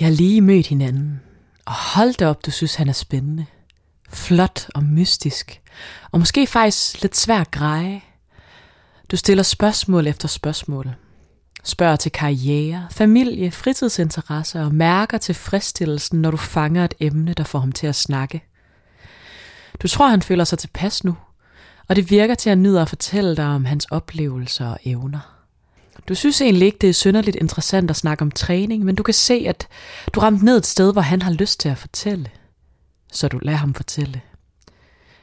I har lige mødt hinanden, og hold da op, du synes, han er spændende. Flot og mystisk, og måske faktisk lidt svær at greje. Du stiller spørgsmål efter spørgsmål. Spørger til karriere, familie, fritidsinteresser og mærker tilfredsstillelsen, når du fanger et emne, der får ham til at snakke. Du tror, han føler sig tilpas nu, og det virker til at nyde at fortælle dig om hans oplevelser og evner. Du synes egentlig ikke, det er synderligt interessant at snakke om træning, men du kan se, at du ramte ned et sted, hvor han har lyst til at fortælle. Så du lader ham fortælle.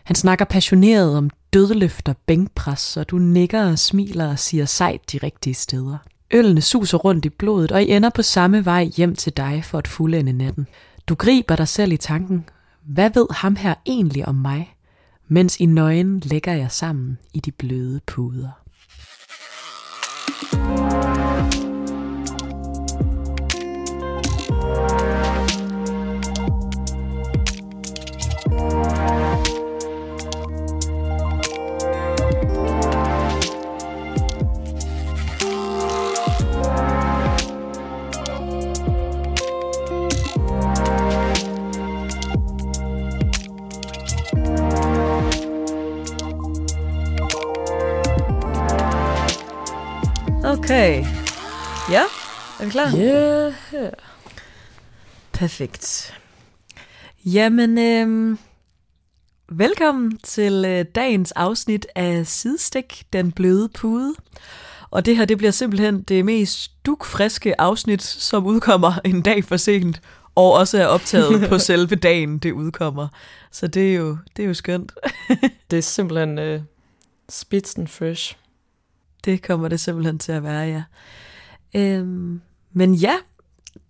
Han snakker passioneret om dødløfter, bænkpres, og du nikker og smiler og siger sejt de rigtige steder. Øllene suser rundt i blodet, og I ender på samme vej hjem til dig for at fuldende natten. Du griber dig selv i tanken. Hvad ved ham her egentlig om mig? Mens i nøgen lægger jeg sammen i de bløde puder. Klar? Yeah. Perfekt. Jamen, øhm, velkommen til øh, dagens afsnit af Sidestik, den bløde pude. Og det her, det bliver simpelthen det mest dukfriske afsnit, som udkommer en dag for sent, og også er optaget på selve dagen, det udkommer. Så det er jo, det er jo skønt. Det er simpelthen øh, spidsen fresh. Det kommer det simpelthen til at være, ja. Øhm, men ja,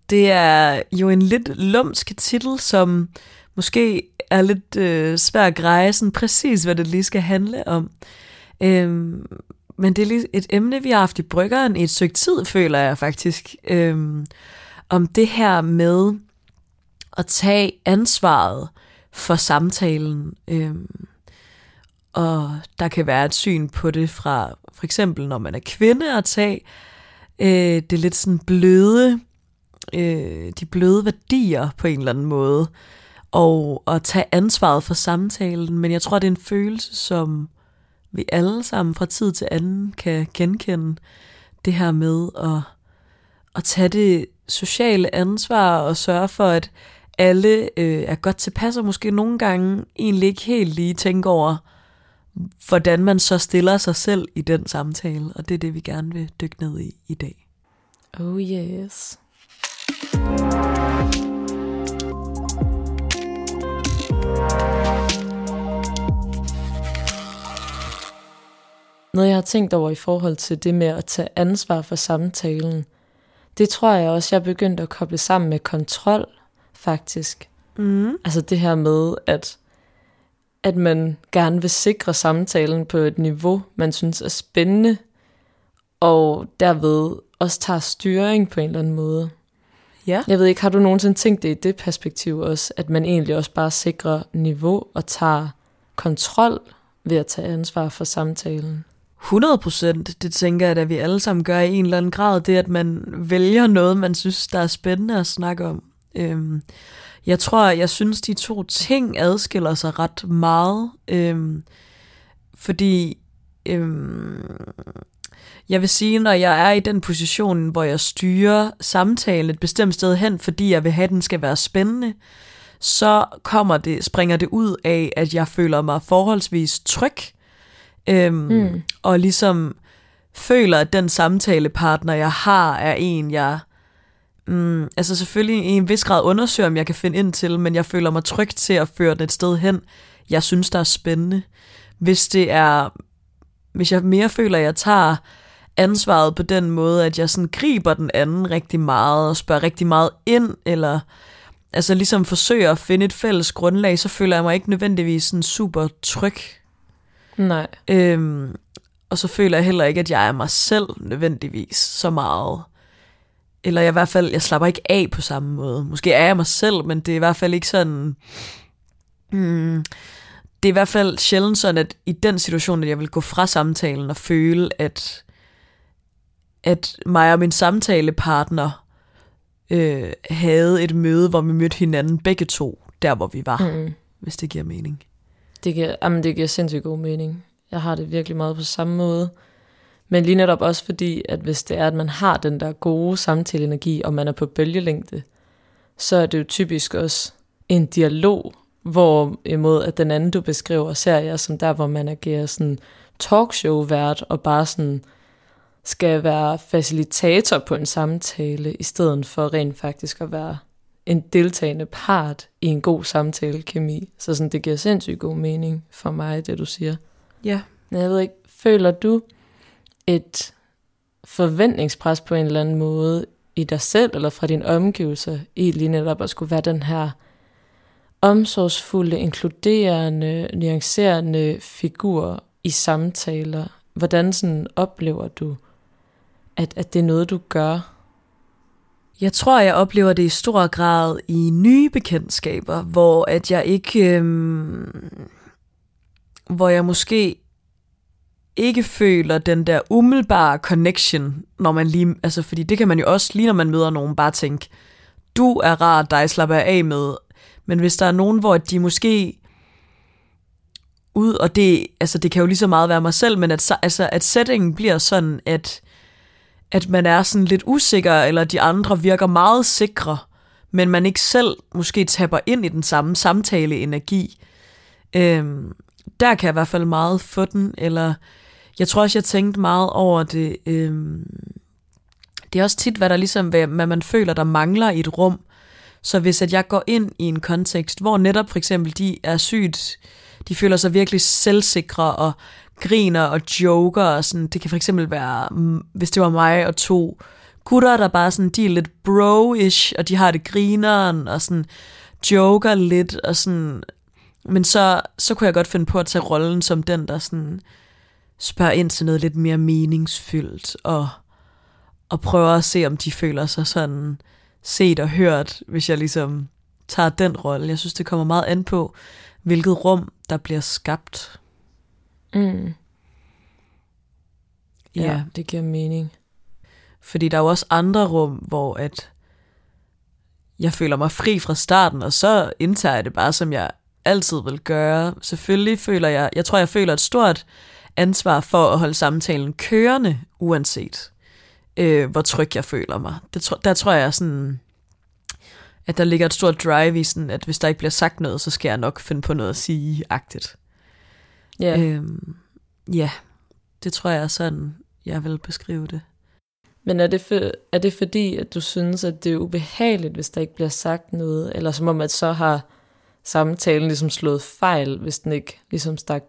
det er jo en lidt lumsk titel, som måske er lidt øh, svær at greje sådan præcis, hvad det lige skal handle om. Øhm, men det er lige et emne, vi har haft i bryggeren i et stykke tid, føler jeg faktisk. Øhm, om det her med at tage ansvaret for samtalen. Øhm, og der kan være et syn på det fra for eksempel når man er kvinde at tage øh, det lidt sådan bløde, øh, de bløde værdier på en eller anden måde, og at tage ansvaret for samtalen, men jeg tror, det er en følelse, som vi alle sammen fra tid til anden kan genkende, det her med at, at tage det sociale ansvar og sørge for, at alle øh, er godt tilpas, og måske nogle gange egentlig ikke helt lige tænker over, hvordan man så stiller sig selv i den samtale, og det er det, vi gerne vil dykke ned i i dag. Oh yes. Noget jeg har tænkt over i forhold til det med at tage ansvar for samtalen, det tror jeg også, jeg er begyndt at koble sammen med kontrol, faktisk. Mm. Altså det her med, at at man gerne vil sikre samtalen på et niveau, man synes er spændende, og derved også tager styring på en eller anden måde. Ja. Jeg ved ikke, har du nogensinde tænkt det i det perspektiv også, at man egentlig også bare sikrer niveau og tager kontrol ved at tage ansvar for samtalen? 100 procent, det tænker jeg, at vi alle sammen gør i en eller anden grad, det at man vælger noget, man synes, der er spændende at snakke om. Øhm, jeg tror, jeg synes, de to ting adskiller sig ret meget. Øhm, fordi øhm, jeg vil sige, når jeg er i den position, hvor jeg styrer samtalen et bestemt sted hen, fordi jeg vil have, at den skal være spændende, så kommer det, springer det ud af, at jeg føler mig forholdsvis tryg, øhm, mm. og ligesom føler, at den samtalepartner, jeg har, er en, jeg mm, altså selvfølgelig i en vis grad undersøger, om jeg kan finde ind til, men jeg føler mig tryg til at føre den et sted hen, jeg synes, der er spændende. Hvis det er, hvis jeg mere føler, at jeg tager ansvaret på den måde, at jeg sådan griber den anden rigtig meget, og spørger rigtig meget ind, eller altså ligesom forsøger at finde et fælles grundlag, så føler jeg mig ikke nødvendigvis sådan super tryg. Nej. Øhm, og så føler jeg heller ikke, at jeg er mig selv nødvendigvis så meget. Eller jeg i hvert fald, jeg slapper ikke af på samme måde. Måske er jeg mig selv, men det er i hvert fald ikke sådan... Hmm, det er i hvert fald sjældent sådan, at i den situation, at jeg vil gå fra samtalen og føle, at, at mig og min samtalepartner øh, havde et møde, hvor vi mødte hinanden begge to, der hvor vi var, mm. Hvis det giver mening. Det giver, jamen, det giver sindssygt god mening. Jeg har det virkelig meget på samme måde. Men lige netop også fordi, at hvis det er, at man har den der gode samtaleenergi, og man er på bølgelængde, så er det jo typisk også en dialog, hvor imod at den anden, du beskriver, ser jeg som der, hvor man agerer sådan talkshow-vært, og bare sådan skal være facilitator på en samtale, i stedet for rent faktisk at være en deltagende part i en god samtale-kemi. Så sådan, det giver sindssygt god mening for mig, det du siger. Ja. Men jeg ved ikke, føler du et forventningspres på en eller anden måde i dig selv eller fra din omgivelse i lige netop at skulle være den her omsorgsfulde, inkluderende, nuancerende figur i samtaler? Hvordan sådan oplever du, at, at det er noget, du gør? Jeg tror, jeg oplever det i stor grad i nye bekendtskaber, hvor at jeg ikke, øhm, hvor jeg måske ikke føler den der umiddelbare connection, når man lige, altså fordi det kan man jo også, lige når man møder nogen, bare tænke, du er rar, dig slapper af med, men hvis der er nogen, hvor de måske ud, og det, altså det kan jo lige så meget være mig selv, men at, altså, at settingen bliver sådan, at, at man er sådan lidt usikker, eller de andre virker meget sikre, men man ikke selv måske tapper ind i den samme samtale-energi. Øhm, der kan jeg i hvert fald meget få den, eller jeg tror også, jeg tænkte meget over det. Øhm, det er også tit, hvad der ligesom, hvad, hvad man føler, der mangler i et rum. Så hvis at jeg går ind i en kontekst, hvor netop for eksempel de er sygt, de føler sig virkelig selvsikre og griner og joker og sådan, det kan for eksempel være, mm, hvis det var mig og to gutter, der bare sådan, de er lidt bro-ish, og de har det grineren og sådan joker lidt og sådan, men så, så kunne jeg godt finde på at tage rollen som den, der sådan spørger ind til noget lidt mere meningsfyldt og, og prøver at se, om de føler sig sådan set og hørt, hvis jeg ligesom tager den rolle. Jeg synes, det kommer meget an på, hvilket rum, der bliver skabt. Mm. Ja. ja, det giver mening. Fordi der er jo også andre rum, hvor at jeg føler mig fri fra starten, og så indtager jeg det bare, som jeg altid vil gøre. Selvfølgelig føler jeg, jeg tror, jeg føler et stort ansvar for at holde samtalen kørende, uanset øh, hvor tryg jeg føler mig. Det, tro- der tror jeg sådan, at der ligger et stort drive i sådan, at hvis der ikke bliver sagt noget, så skal jeg nok finde på noget at sige-agtigt. Ja, øh. Øhm, ja, det tror jeg er sådan, jeg vil beskrive det. men er det, for, er det fordi, at du synes, at det er ubehageligt, hvis der ikke bliver sagt noget? Eller som om, at så har samtalen ligesom slået fejl, hvis den ikke ligesom stak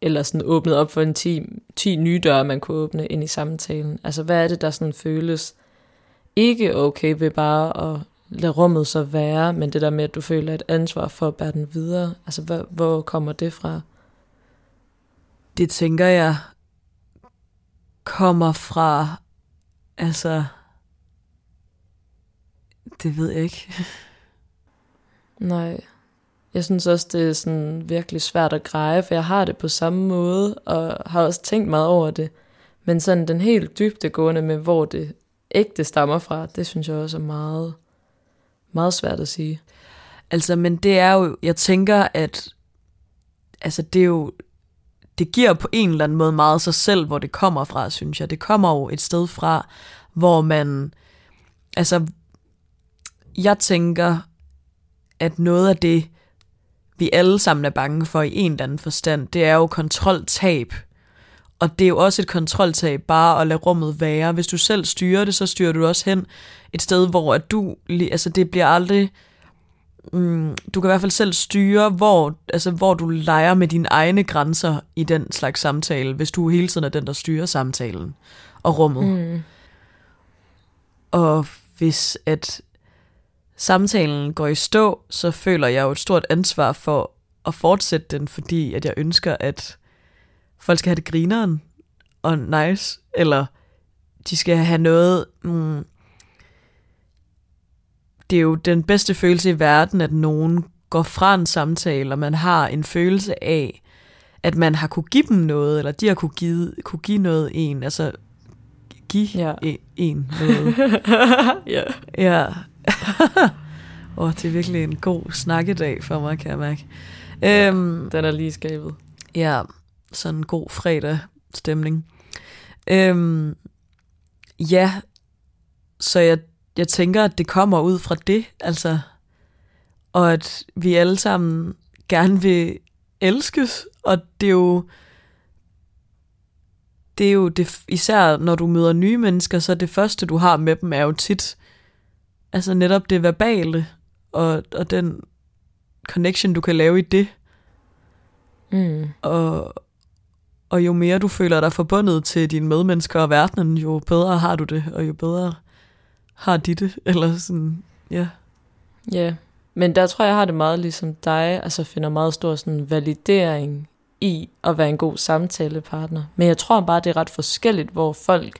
eller sådan åbnet op for en 10, 10 nye døre, man kunne åbne ind i samtalen. Altså, hvad er det, der sådan føles ikke okay ved bare at lade rummet så være, men det der med, at du føler et ansvar for at bære den videre? Altså, hvor, hvor kommer det fra? Det tænker jeg kommer fra, altså, det ved jeg ikke. Nej. Jeg synes også, det er sådan virkelig svært at greje, for jeg har det på samme måde, og har også tænkt meget over det. Men sådan den helt dybdegående med, hvor det ægte stammer fra, det synes jeg også er meget, meget svært at sige. Altså, men det er jo, jeg tænker, at altså, det er jo, det giver på en eller anden måde meget sig selv, hvor det kommer fra, synes jeg. Det kommer jo et sted fra, hvor man, altså, jeg tænker, at noget af det, vi alle sammen er bange for i en eller anden forstand, det er jo kontroltab. Og det er jo også et kontroltab bare at lade rummet være. Hvis du selv styrer det, så styrer du også hen et sted, hvor at du, altså det bliver aldrig, mm, du kan i hvert fald selv styre, hvor, altså hvor du leger med dine egne grænser i den slags samtale, hvis du hele tiden er den, der styrer samtalen og rummet. Mm. Og hvis at samtalen går i stå, så føler jeg jo et stort ansvar for at fortsætte den, fordi at jeg ønsker, at folk skal have det grineren og nice, eller de skal have noget... Mm, det er jo den bedste følelse i verden, at nogen går fra en samtale, og man har en følelse af, at man har kunne give dem noget, eller de har kunne give, kunne give noget en. Altså, give Ja. ja. en noget. ja. Ja. Åh, det er virkelig en god snakkedag for mig, kan jeg mærke. Øhm, Den er lige skabet. ja, sådan en god fredag stemning. Øhm, ja, så jeg, jeg tænker, at det kommer ud fra det, altså, og at vi alle sammen gerne vil elskes, og det er jo, det er jo det, især når du møder nye mennesker, så det første, du har med dem, er jo tit, altså netop det verbale, og, og den connection, du kan lave i det, Mm. og, og jo mere du føler dig forbundet til dine medmennesker og verdenen, jo bedre har du det, og jo bedre har de det, eller sådan, ja. Ja, men der tror jeg, jeg har det meget ligesom dig, altså finder meget stor sådan validering i at være en god samtalepartner. Men jeg tror bare, det er ret forskelligt, hvor folk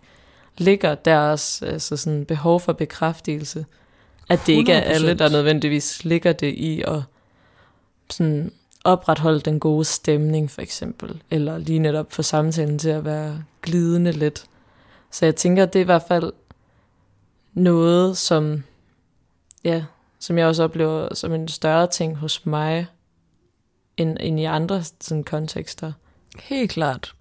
ligger deres altså sådan behov for bekræftelse. At det ikke er alle, 100%. der nødvendigvis ligger det i at sådan opretholde den gode stemning, for eksempel. Eller lige netop få samtalen til at være glidende lidt. Så jeg tænker, det er i hvert fald noget, som, ja, som jeg også oplever som en større ting hos mig, end, end i andre sådan, kontekster. Helt klart.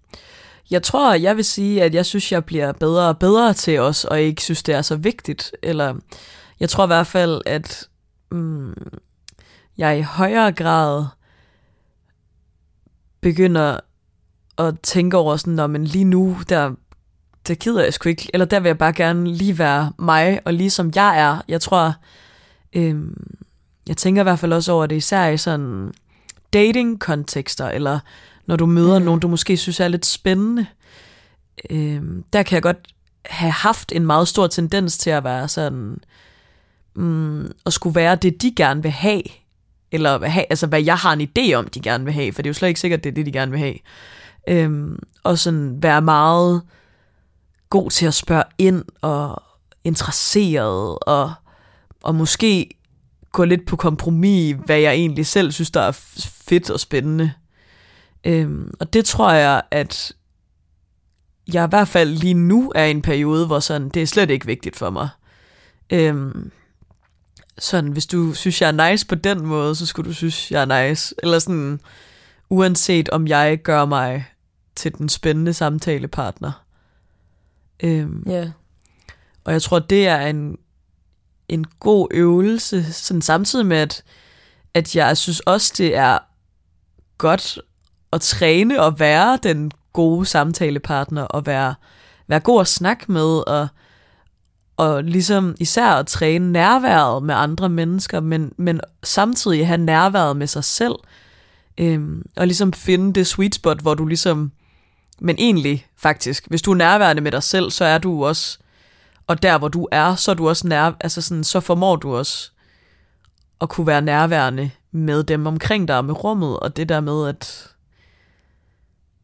Jeg tror, jeg vil sige, at jeg synes, jeg bliver bedre og bedre til os, og ikke synes, det er så vigtigt. Eller jeg tror i hvert fald, at mm, jeg i højere grad begynder at tænke over sådan, når men lige nu, der, der gider jeg sgu ikke, eller der vil jeg bare gerne lige være mig, og lige som jeg er. Jeg tror, øhm, jeg tænker i hvert fald også over det, især i sådan dating-kontekster, eller når du møder Mm. nogen, du måske synes er lidt spændende. Øhm, der kan jeg godt have haft en meget stor tendens til at være sådan, mm, at skulle være det, de gerne vil have, eller hvad, have, altså hvad jeg har en idé om, de gerne vil have, for det er jo slet ikke sikkert, det er det, de gerne vil have. Øhm, og sådan være meget god til at spørge ind, og interesseret, og, og måske gå lidt på kompromis, hvad jeg egentlig selv synes, der er fedt og spændende. Øhm, og det tror jeg, at jeg i hvert fald lige nu er i en periode, hvor sådan, det er slet ikke vigtigt for mig. Øhm, sådan, hvis du synes, jeg er nice på den måde, så skulle du synes, jeg er nice. Eller sådan, uanset om jeg gør mig til den spændende samtalepartner. Øhm, Ja. og jeg tror, det er en, en god øvelse, sådan samtidig med, at, at jeg synes også, det er godt at træne og være den gode samtalepartner, og være, være god at snakke med, og, og ligesom især at træne nærværet med andre mennesker, men, men samtidig have nærværet med sig selv, øhm, og ligesom finde det sweet spot, hvor du ligesom, men egentlig faktisk, hvis du er nærværende med dig selv, så er du også og der hvor du er, så er du også nær, altså sådan, så formår du også at kunne være nærværende med dem omkring dig, med rummet, og det der med, at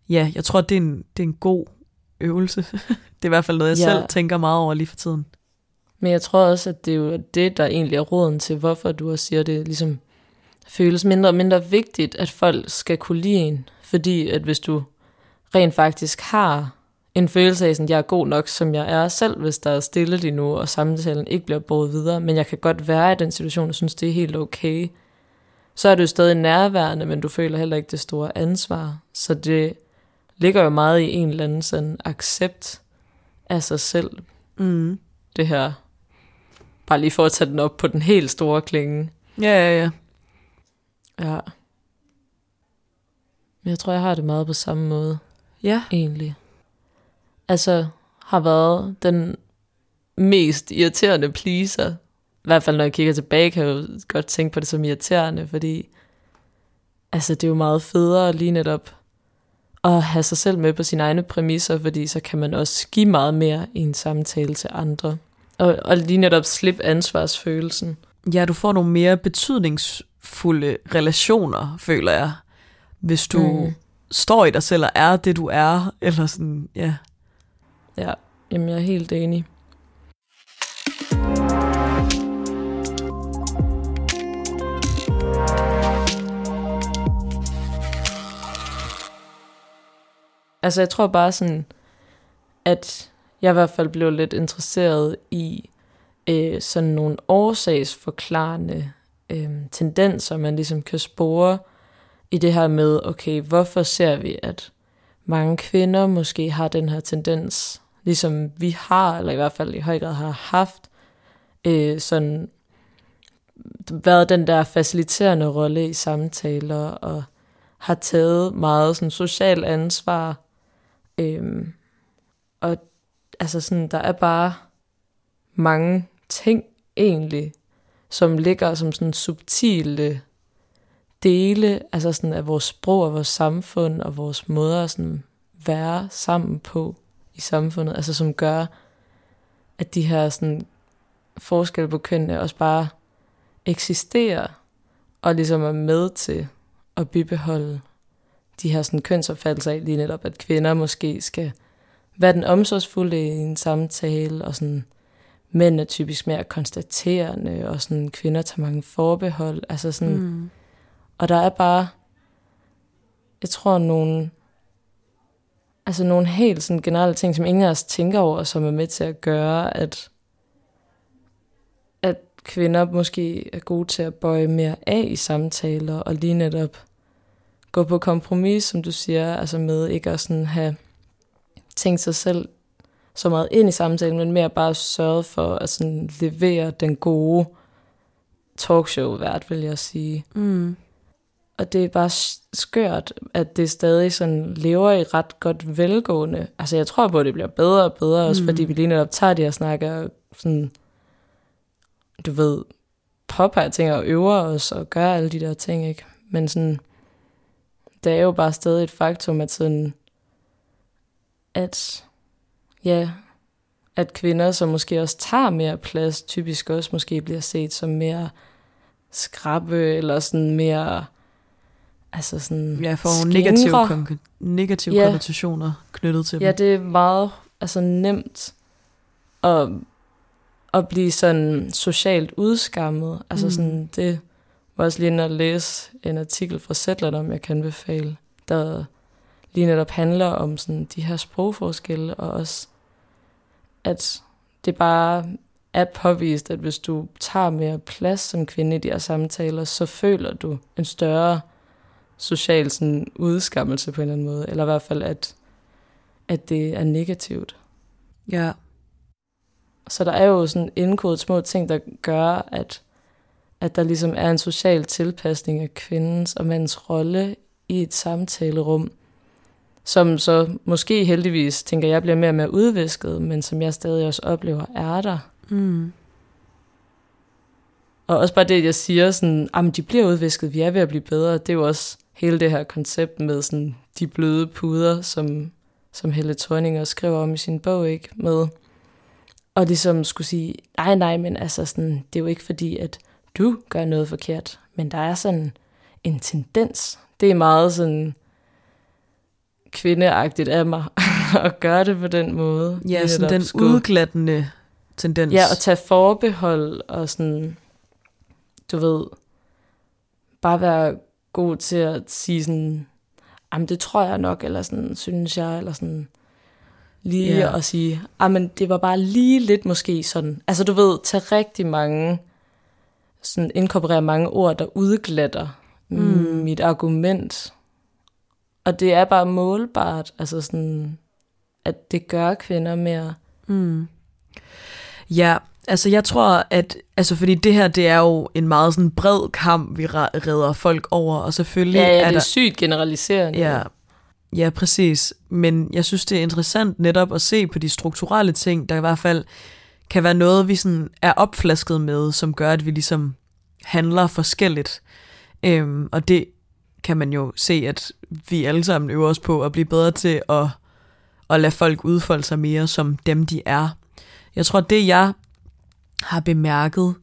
ja, jeg tror, det er en, det er en god øvelse. det er i hvert fald noget, jeg Ja. selv tænker meget over lige for tiden. Men jeg tror også, at det er jo det, der egentlig er råden til, hvorfor du også siger, det ligesom føles mindre og mindre vigtigt, at folk skal kunne lide en. Fordi at hvis du rent faktisk har en følelse af, at jeg er god nok, som jeg er selv, hvis der er stille lige nu, og samtalen ikke bliver båret videre, men jeg kan godt være i den situation, og synes, det er helt okay, så er du stadig nærværende, men du føler heller ikke det store ansvar. Så det ligger jo meget i en eller anden sådan accept af sig selv, Mm. det her. Bare lige for at tage den op på den helt store klinge. Ja, ja, ja. Ja. Men jeg tror, jeg har det meget på samme måde, Ja, egentlig. Altså, har været den mest irriterende pleaser. I hvert fald, når jeg kigger tilbage, kan jeg jo godt tænke på det som irriterende, fordi altså, det er jo meget federe lige netop at have sig selv med på sine egne præmisser, fordi så kan man også give meget mere i en samtale til andre. Og, og lige netop slippe ansvarsfølelsen. ja, du får nogle mere betydningsfulde relationer, føler jeg, hvis du Mm. står i dig selv og er det, du er, eller sådan, ja. Ja, jamen jeg er helt enig. Altså jeg tror bare sådan, at jeg i hvert fald blev lidt interesseret i øh, sådan nogle årsagsforklarende øh, tendenser, man ligesom kan spore i det her med, okay, hvorfor ser vi, at mange kvinder måske har den her tendens, ligesom vi har, eller i hvert fald i høj grad har haft, øh, sådan været den der faciliterende rolle i samtaler, og har taget meget sådan social ansvar. Øhm, og altså sådan, der er bare mange ting egentlig, som ligger som sådan subtile dele altså sådan af vores sprog og vores samfund og vores måder at sådan være sammen på i samfundet, altså som gør, at de her sådan forskelle på kønnene også bare eksisterer og ligesom er med til at bibeholde de her sådan kønsopfattelser af lige netop, at kvinder måske skal være den omsorgsfulde i en samtale, og sådan mænd er typisk mere konstaterende, og sådan kvinder tager mange forbehold, altså sådan, mm. og der er bare, jeg tror nogle, altså nogle helt sådan generelle ting, som ingen af os tænker over, som er med til at gøre, at, at kvinder måske er gode til at bøje mere af i samtaler, og lige netop gå på kompromis, som du siger, altså med ikke at sådan have tænkt sig selv så meget ind i samtalen, men mere bare sørge for at sådan levere den gode talkshow-vært, vil jeg sige. Mm. Og det er bare skørt, at det stadig sådan lever i ret godt velgående. Altså jeg tror på, at det bliver bedre og bedre, også mm. fordi vi lige netop tager de her snakker sådan, du ved, påpeger ting og øver os og gør alle de der ting, ikke? Men sådan, det er jo bare stadig et faktum, at sådan, at ja, at kvinder, som måske også tager mere plads, typisk også måske bliver set som mere skrabbe, eller sådan mere, altså sådan Ja, for negative, kon- negative ja. konnotationer knyttet til ja, dem. Ja, det er meget altså nemt at, at blive sådan socialt udskammet. Altså mm. sådan, det var også lige at læse en artikel fra Zetland, om jeg kan befale, der lige netop handler om sådan de her sprogforskelle, og også at det bare er påvist, at hvis du tager mere plads som kvinde i de her samtaler, så føler du en større social sådan, udskammelse på en eller anden måde, eller i hvert fald, at, at det er negativt. Ja. Så der er jo sådan indkodet små ting, der gør, at, at der ligesom er en social tilpasning af kvindens og mandens rolle i et samtalerum, som så måske heldigvis, tænker jeg, bliver mere og mere udvisket, men som jeg stadig også oplever er der. Mm. Og også bare det, jeg siger, sådan, at de bliver udvisket, vi er ved at blive bedre, det er jo også hele det her koncept med sådan, de bløde puder, som, som Helle Thorninger skriver om i sin bog, ikke? Med, og ligesom skulle sige, nej, nej, men altså sådan, det er jo ikke fordi, at du gør noget forkert, men der er sådan en tendens. Det er meget sådan, kvindeagtigt af mig at gøre det på den måde. Ja, sådan den skulle, udglattende tendens. Ja, at tage forbehold og sådan, du ved, bare være god til at sige sådan, jamen det tror jeg nok, eller sådan, synes jeg, eller sådan, lige yeah. at sige, men det var bare lige lidt måske sådan. Altså du ved, tage rigtig mange, sådan inkorporere mange ord, der udglatter mm. mit argument, og det er bare målbart, altså sådan, at det gør kvinder mere. Mm. Ja, altså jeg tror, at, altså fordi det her, det er jo en meget sådan bred kamp, vi redder folk over, og selvfølgelig ja, ja, er det er sygt generaliserende. Ja, ja, præcis. Men jeg synes, det er interessant netop at se på de strukturelle ting, der i hvert fald kan være noget, vi sådan er opflasket med, som gør, at vi ligesom handler forskelligt. Øhm, og det kan man jo se, at vi alle sammen øver os på at blive bedre til at, at lade folk udfolde sig mere som dem, de er. Jeg tror, det jeg har bemærket,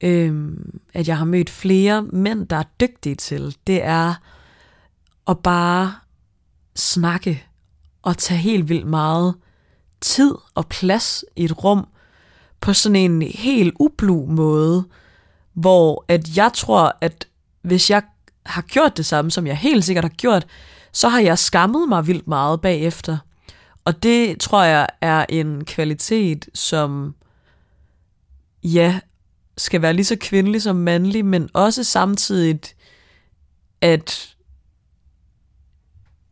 øhm, at jeg har mødt flere mænd, der er dygtige til, det er at bare snakke og tage helt vildt meget tid og plads i et rum på sådan en helt ublu måde, hvor at jeg tror, at hvis jeg har gjort det samme, som jeg helt sikkert har gjort, så har jeg skammet mig vildt meget bagefter. Og det tror jeg er en kvalitet, som ja, skal være lige så kvindelig som mandlig, men også samtidig, at,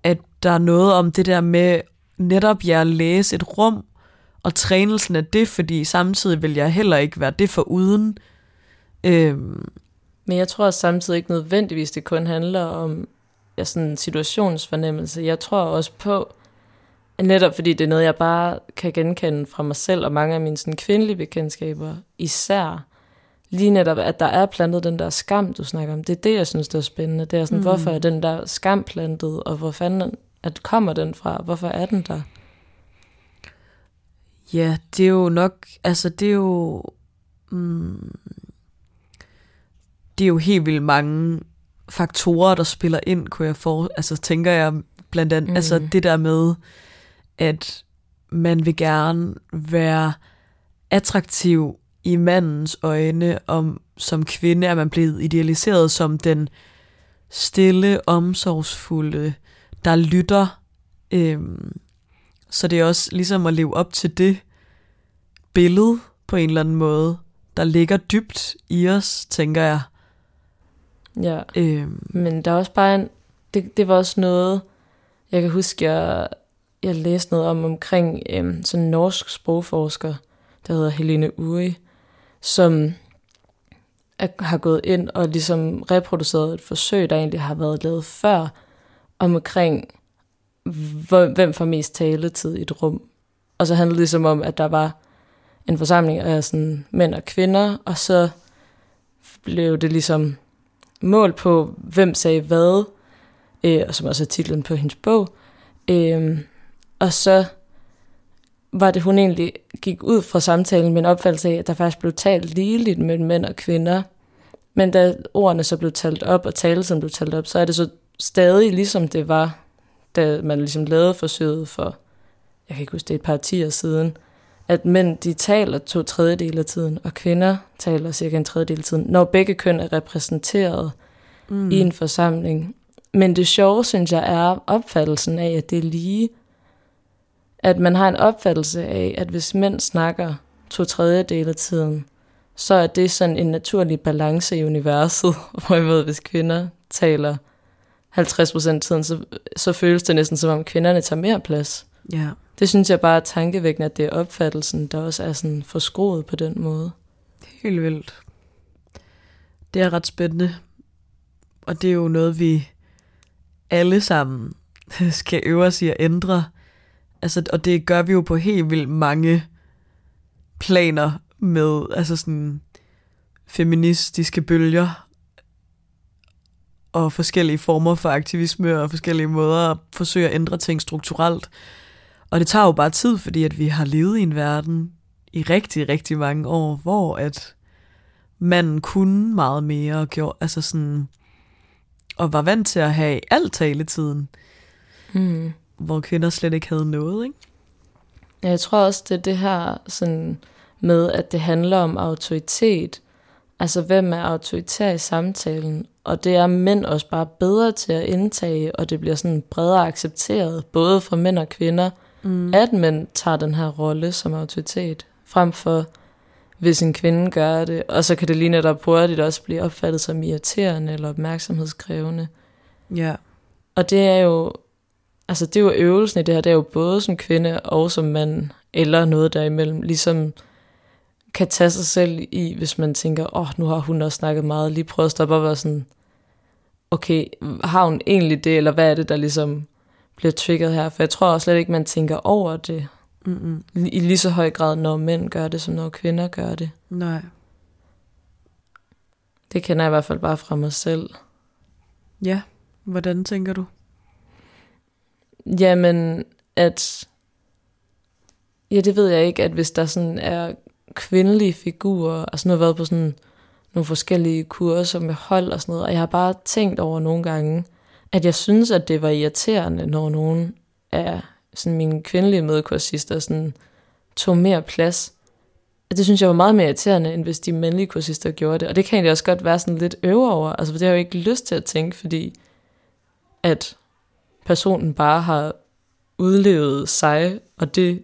at der er noget om det der med netop jeg at læse et rum, og trænelsen af det, fordi samtidig vil jeg heller ikke være det for uden. Øhm. Men jeg tror samtidig ikke nødvendigvis, det kun handler om ja, sådan situationsfornemmelse. Jeg tror også på, netop fordi det er noget, jeg bare kan genkende fra mig selv og mange af mine sådan, kvindelige bekendtskaber, især lige netop, at der er plantet den der skam, du snakker om. Det er det, jeg synes, det er spændende. Det er sådan, mm. hvorfor er den der skam plantet, og hvor fanden at kommer den fra? Hvorfor er den der? Ja, det er jo nok, altså det er jo, mm, det er jo helt vildt mange faktorer, der spiller ind, kunne jeg for, altså tænker jeg blandt andet, mm. altså det der med, at man vil gerne være attraktiv i mandens øjne, om som kvinde er man blevet idealiseret som den stille, omsorgsfulde, der lytter. Øhm, så det er også ligesom at leve op til det billede på en eller anden måde, der ligger dybt i os, tænker jeg. Ja, øhm. men der er også bare en, det, det var også noget, jeg kan huske, jeg, jeg læste noget om omkring øhm, sådan en norsk sprogforsker, der hedder Helene Uri, som er, har gået ind og ligesom reproduceret et forsøg, der egentlig har været lavet før, omkring hvem får mest taletid i et rum. Og så handlede det ligesom om, at der var en forsamling af sådan mænd og kvinder, og så blev det ligesom mål på, hvem sagde hvad, øh, og som også er titlen på hendes bog. Øh, og så var det, hun egentlig gik ud fra samtalen med en opfattelse af, at der faktisk blev talt ligeligt mellem mænd og kvinder. Men da ordene så blev talt op, og talelsen blev talt op, så er det så stadig ligesom det var, da man ligesom lavede forsøget for, jeg kan ikke huske det, et par tiger siden, at mænd de taler to tredjedel af tiden, og kvinder taler cirka en tredjedel af tiden, når begge køn er repræsenteret mm. i en forsamling. Men det sjove, synes jeg, er opfattelsen af, at det er lige. At man har en opfattelse af, at hvis mænd snakker to tredjedel af tiden, så er det sådan en naturlig balance i universet, hvorimod hvis kvinder taler 50% af tiden, så, så føles det næsten som om kvinderne tager mere plads. Ja. Det synes jeg bare er tankevækkende, at det er opfattelsen, der også er sådan forskroet på den måde. Helt vildt. Det er ret spændende. Og det er jo noget, vi alle sammen skal øve os i at ændre. Altså, og det gør vi jo på helt vildt mange planer med altså sådan feministiske bølger og forskellige former for aktivisme og forskellige måder at forsøge at ændre ting strukturelt. Og det tager jo bare tid, fordi at vi har levet i en verden i rigtig, rigtig mange år, hvor at manden kunne meget mere og gjorde, altså sådan, og var vant til at have alt taletiden, mm. hvor kvinder slet ikke havde noget, ikke? Ja, jeg tror også, det er det her sådan med, at det handler om autoritet. Altså, hvem er autoritær i samtalen? Og det er mænd også bare bedre til at indtage, og det bliver sådan bredere accepteret, både for mænd og kvinder, mm. at mænd tager den her rolle som autoritet, frem for hvis en kvinde gør det, og så kan det lige netop hurtigt også blive opfattet som irriterende eller opmærksomhedskrævende. Ja. Og det er jo, altså det er jo øvelsen i det her, det er jo både som kvinde og som mand, eller noget derimellem, ligesom kan tage sig selv i, hvis man tænker, åh, oh, nu har hun også snakket meget, lige prøve at stoppe op og være sådan, okay, har hun egentlig det, eller hvad er det, der ligesom bliver triggeret her? For jeg tror også slet ikke, man tænker over det Mm-mm. i lige så høj grad, når mænd gør det, som når kvinder gør det. Nej. Det kender jeg i hvert fald bare fra mig selv. Ja, hvordan tænker du? Jamen, at... Ja, det ved jeg ikke, at hvis der sådan er kvindelige figurer, altså nu har været på sådan nogle forskellige kurser med hold og sådan noget, og jeg har bare tænkt over nogle gange, at jeg synes, at det var irriterende, når nogen af sådan mine kvindelige medkursister sådan tog mere plads. Det synes jeg var meget mere irriterende, end hvis de mandlige kursister gjorde det. Og det kan egentlig også godt være sådan lidt øver over. Altså, det har jeg jo ikke lyst til at tænke, fordi at personen bare har udlevet sig, og det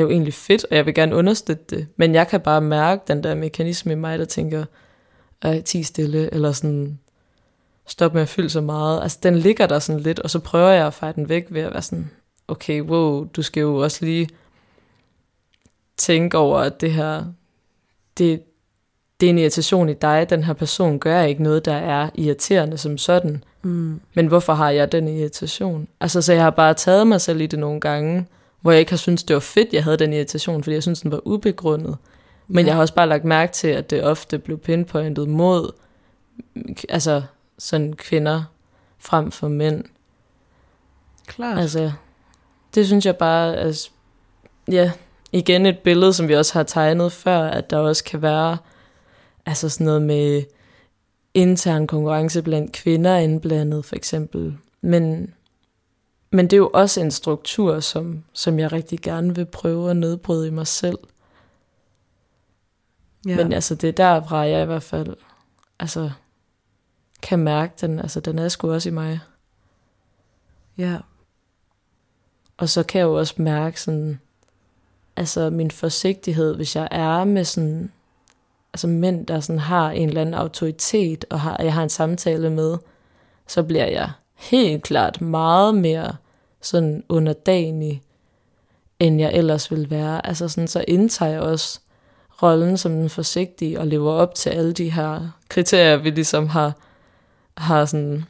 er jo egentlig fedt, og jeg vil gerne understøtte det, men jeg kan bare mærke den der mekanisme i mig, der tænker, at ti stille, eller sådan, stop med at fylde så meget. Altså, den ligger der sådan lidt, og så prøver jeg at fejre den væk ved at være sådan, okay, wow, du skal jo også lige tænke over, at det her, det, det er en irritation i dig, den her person gør ikke noget, der er irriterende som sådan. Mm. Men hvorfor har jeg den irritation? Altså, så jeg har bare taget mig selv i det nogle gange, hvor jeg ikke har syntes, det var fedt, jeg havde den irritation, fordi jeg synes, den var ubegrundet. Men ja. jeg har også bare lagt mærke til, at det ofte blev pinpointet mod altså sådan kvinder frem for mænd. Klart. Altså, det synes jeg bare, altså, ja, igen et billede, som vi også har tegnet før, at der også kan være altså sådan noget med intern konkurrence blandt kvinder indblandet, for eksempel. Men, men det er jo også en struktur, som, som jeg rigtig gerne vil prøve at nedbryde i mig selv. Ja. Men altså, det er derfra, jeg i hvert fald altså, kan mærke den. Altså, den er sgu også i mig. Ja. Og så kan jeg jo også mærke sådan, altså min forsigtighed, hvis jeg er med sådan, altså mænd, der sådan har en eller anden autoritet, og har, jeg har en samtale med, så bliver jeg helt klart meget mere sådan underdanig, end jeg ellers vil være. Altså sådan, så indtager jeg også rollen som den forsigtige, og lever op til alle de her kriterier, vi ligesom har, har sådan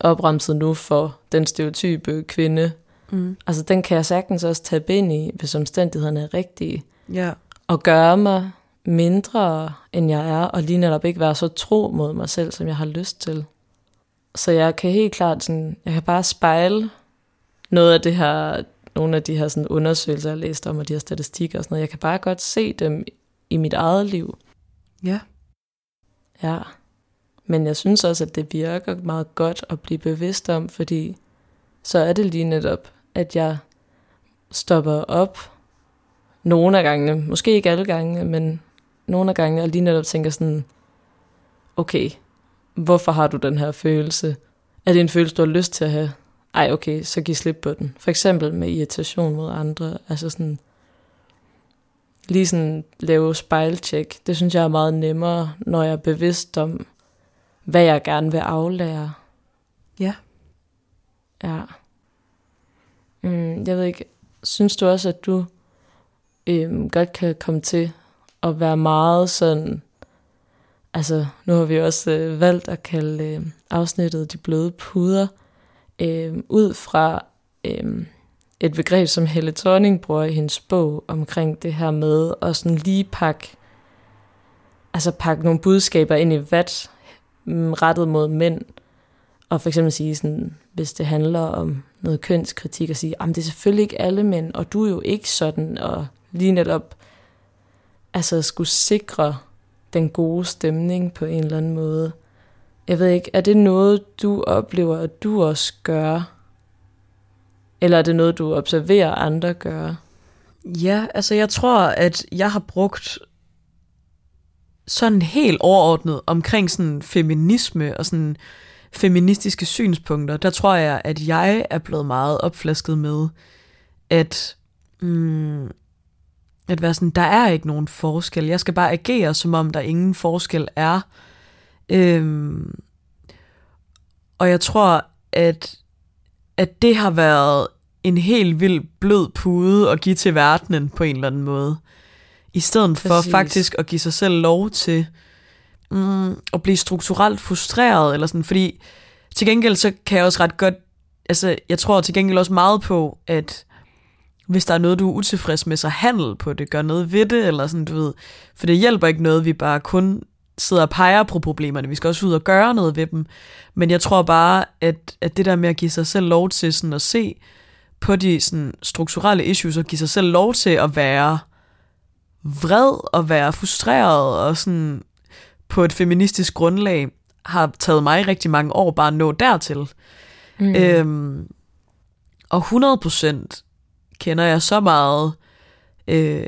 opremset nu for den stereotype kvinde. Mm. Altså den kan jeg sagtens også tage ind i, hvis omstændighederne er rigtige. Ja. Og gøre mig mindre, end jeg er, og lige netop ikke være så tro mod mig selv, som jeg har lyst til. Så jeg kan helt klart sådan, jeg kan bare spejle noget af det her, nogle af de her sådan undersøgelser, jeg har læst om, og de her statistikker og sådan noget. Jeg kan bare godt se dem i mit eget liv. Ja. Ja. Men jeg synes også, at det virker meget godt at blive bevidst om, fordi så er det lige netop, at jeg stopper op nogle af gangene, måske ikke alle gange, men nogle af gangene, og lige netop tænker sådan, okay, hvorfor har du den her følelse? Er det en følelse, du har lyst til at have? Ej, okay, så giv slip på den. For eksempel med irritation mod andre. Altså sådan, lige sådan lave spejltjek. Det synes jeg er meget nemmere, når jeg er bevidst om, hvad jeg gerne vil aflære. Ja. Ja. Mm, jeg ved ikke, synes du også, at du øhm, godt kan komme til at være meget sådan, altså nu har vi også øh, valgt at kalde øh, afsnittet de bløde puder, øh, ud fra øh, et begreb, som Helle Thorning bruger i hendes bog omkring det her med at sådan lige pakke, altså pakke nogle budskaber ind i vat, mm, rettet mod mænd, og for eksempel sige sådan, hvis det handler om noget kønskritik, og sige, at det er selvfølgelig ikke alle mænd, og du er jo ikke sådan, og lige netop altså skulle sikre den gode stemning på en eller anden måde. Jeg ved ikke, er det noget, du oplever, at du også gør? Eller er det noget, du observerer andre gøre? Ja, altså jeg tror, at jeg har brugt sådan helt overordnet omkring sådan feminisme og sådan feministiske synspunkter, der tror jeg, at jeg er blevet meget opflasket med, at, mm, at være sådan, der er ikke nogen forskel. Jeg skal bare agere, som om der ingen forskel er. Øhm, og jeg tror, at, at det har været en helt vild blød pude at give til verdenen på en eller anden måde. I stedet for Præcis. faktisk at give sig selv lov til mm, at blive strukturelt frustreret, eller sådan, fordi til gengæld så kan jeg også ret godt, altså jeg tror til gengæld også meget på, at hvis der er noget, du er utilfreds med, så handel på det, gør noget ved det, eller sådan, du ved, for det hjælper ikke noget, vi bare kun sidder og peger på problemerne, vi skal også ud og gøre noget ved dem, men jeg tror bare, at, at det der med at give sig selv lov til sådan at se på de sådan, strukturelle issues, og give sig selv lov til at være vred og være frustreret og sådan på et feministisk grundlag, har taget mig rigtig mange år bare at nå dertil. Mm. Øhm, og 100% kender jeg så meget øh,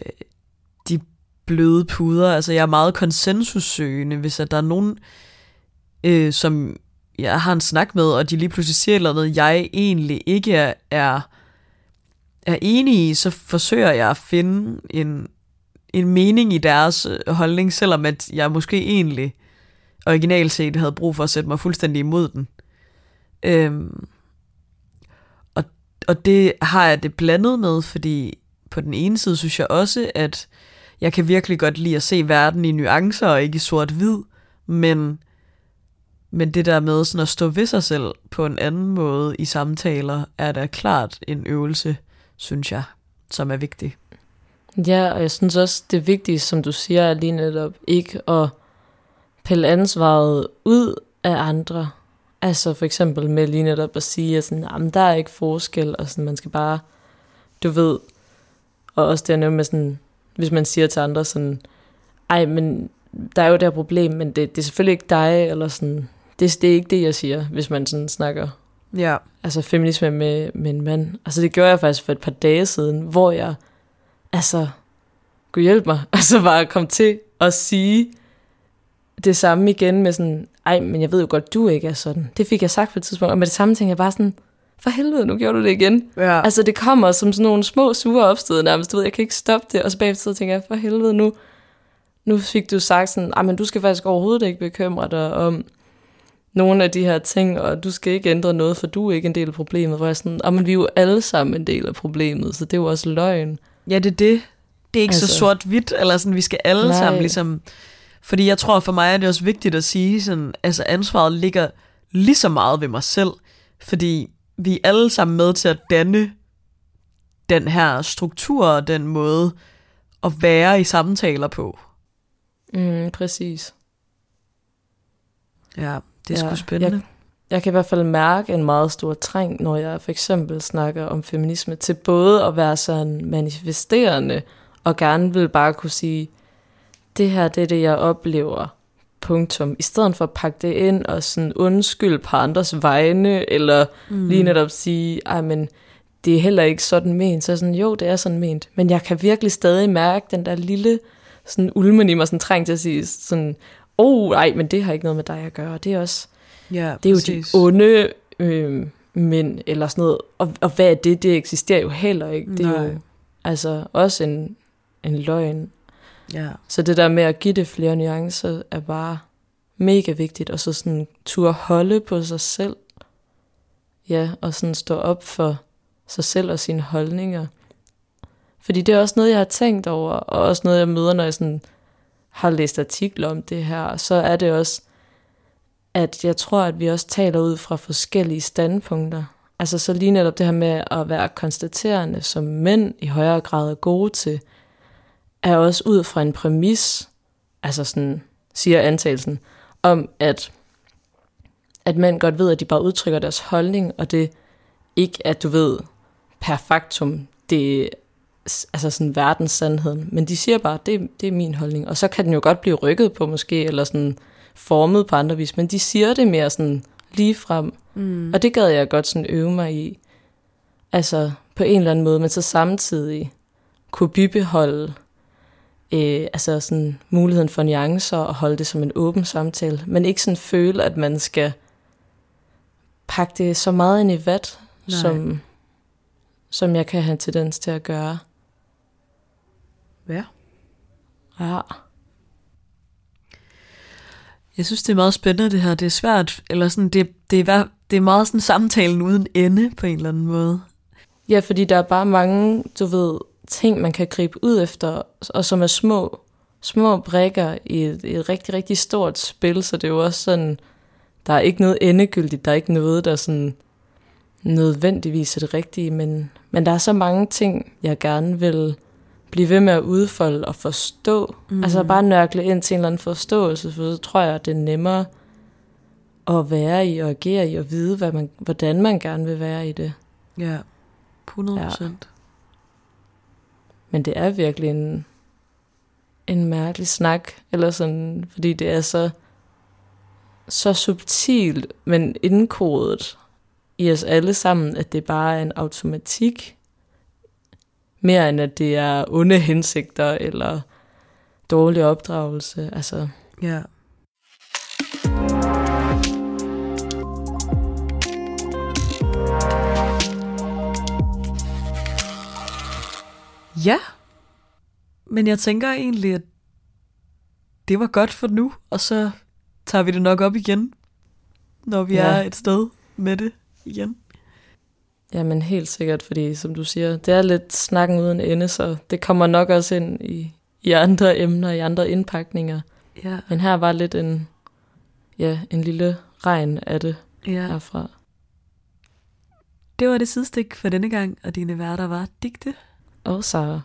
de bløde puder. Altså jeg er meget konsensussøgende, hvis at der er nogen, øh, som jeg har en snak med, og de lige pludselig siger noget, jeg egentlig ikke er, er er i, så forsøger jeg at finde en, en mening i deres øh, holdning, selvom at jeg måske egentlig originalt set havde brug for at sætte mig fuldstændig imod den. Øhm, og, det har jeg det blandet med, fordi på den ene side synes jeg også, at jeg kan virkelig godt lide at se verden i nuancer og ikke i sort-hvid, men, men det der med sådan at stå ved sig selv på en anden måde i samtaler, er da klart en øvelse, synes jeg, som er vigtig. Ja, og jeg synes også, det vigtige, som du siger, er lige netop ikke at pille ansvaret ud af andre. Altså for eksempel med lige netop at sige, at sådan, der er ikke forskel, og sådan, man skal bare, du ved, og også det med sådan, hvis man siger til andre sådan, ej, men der er jo det her problem, men det, det er selvfølgelig ikke dig, eller sådan, det, det er ikke det, jeg siger, hvis man sådan snakker. Ja. Altså feminisme med, med en mand. Altså det gjorde jeg faktisk for et par dage siden, hvor jeg, altså, kunne hjælpe mig, altså bare kom til at sige det samme igen med sådan, ej, men jeg ved jo godt, du ikke er sådan. Det fik jeg sagt på et tidspunkt, og med det samme tænkte jeg bare sådan, for helvede, nu gjorde du det igen. Ja. Altså det kommer som sådan nogle små sure opstød nærmest, du ved, jeg kan ikke stoppe det, og så bagefter tænker jeg, for helvede, nu, nu fik du sagt sådan, ej, men du skal faktisk overhovedet ikke bekymre dig om nogle af de her ting, og du skal ikke ændre noget, for du er ikke en del af problemet, hvor jeg sådan, men vi er jo alle sammen en del af problemet, så det er jo også løgn. Ja, det er det. Det er ikke altså, så sort-hvidt, eller sådan, vi skal alle nej. sammen ligesom... Fordi jeg tror, for mig er det også vigtigt at sige, sådan, altså ansvaret ligger lige så meget ved mig selv, fordi vi er alle sammen med til at danne den her struktur og den måde at være i samtaler på. Mm, præcis. Ja, det er ja, sgu spændende. Jeg, jeg kan i hvert fald mærke en meget stor træng, når jeg for eksempel snakker om feminisme, til både at være sådan manifesterende, og gerne vil bare kunne sige, det her det er det, jeg oplever, punktum. I stedet for at pakke det ind og sådan undskylde på andres vegne, eller mm. lige netop sige, ej men, det er heller ikke sådan ment. Så sådan, jo, det er sådan ment. Men jeg kan virkelig stadig mærke den der lille sådan ulmen i mig, sådan træng til at sige sådan, oh, nej, men det har ikke noget med dig at gøre. Det er også, ja, det er præcis. jo de onde øh, mænd, eller sådan noget. Og, og hvad er det? Det eksisterer jo heller ikke. Det er nej. jo altså også en, en løgn. Ja. Så det der med at give det flere nuancer, er bare mega vigtigt. Og så sådan turde holde på sig selv. Ja, og sådan stå op for sig selv og sine holdninger. Fordi det er også noget, jeg har tænkt over, og også noget, jeg møder, når jeg sådan har læst artikler om det her. Så er det også, at jeg tror, at vi også taler ud fra forskellige standpunkter. Altså så lige netop det her med at være konstaterende, som mænd i højere grad er gode til, er også ud fra en præmis, altså sådan siger antagelsen, om at, at mænd godt ved, at de bare udtrykker deres holdning, og det ikke at du ved per faktum, det altså sådan verdens sandheden, men de siger bare, det, det er min holdning, og så kan den jo godt blive rykket på måske, eller sådan formet på andre vis, men de siger det mere sådan lige frem, mm. og det gad jeg godt sådan øve mig i, altså på en eller anden måde, men så samtidig kunne bibeholde øh, altså sådan muligheden for nuancer og holde det som en åben samtale, men ikke sådan føle, at man skal pakke det så meget ind i vat, som, som jeg kan have tendens til at gøre. Ja. Ja. Jeg synes, det er meget spændende det her. Det er svært, eller sådan, det, det, er, det er meget sådan samtalen uden ende på en eller anden måde. Ja, fordi der er bare mange, du ved, ting, man kan gribe ud efter, og som er små, små brækker i et, i et rigtig, rigtig stort spil, så det er jo også sådan, der er ikke noget endegyldigt, der er ikke noget, der sådan nødvendigvis er det rigtige, men, men der er så mange ting, jeg gerne vil blive ved med at udfolde og forstå. Mm. Altså bare nørkle ind til en eller anden forståelse, for så tror jeg, at det er nemmere at være i og agere i og vide, hvad man, hvordan man gerne vil være i det. Ja, 100 procent. Ja. Men det er virkelig en, en mærkelig snak, eller sådan, fordi det er så, så subtilt, men indkodet i os alle sammen, at det bare er en automatik, mere end at det er onde hensigter eller dårlig opdragelse. Altså. Ja. Ja, men jeg tænker egentlig, at det var godt for nu, og så tager vi det nok op igen, når vi Ja. er et sted med det igen. Jamen helt sikkert, fordi som du siger, det er lidt snakken uden ende, så det kommer nok også ind i, i andre emner, i andre indpakninger. Ja, Men her var lidt en, ja, en lille regn af det ja. herfra. Det var det sidestik for denne gang, og dine værter var Digte. Og Sara.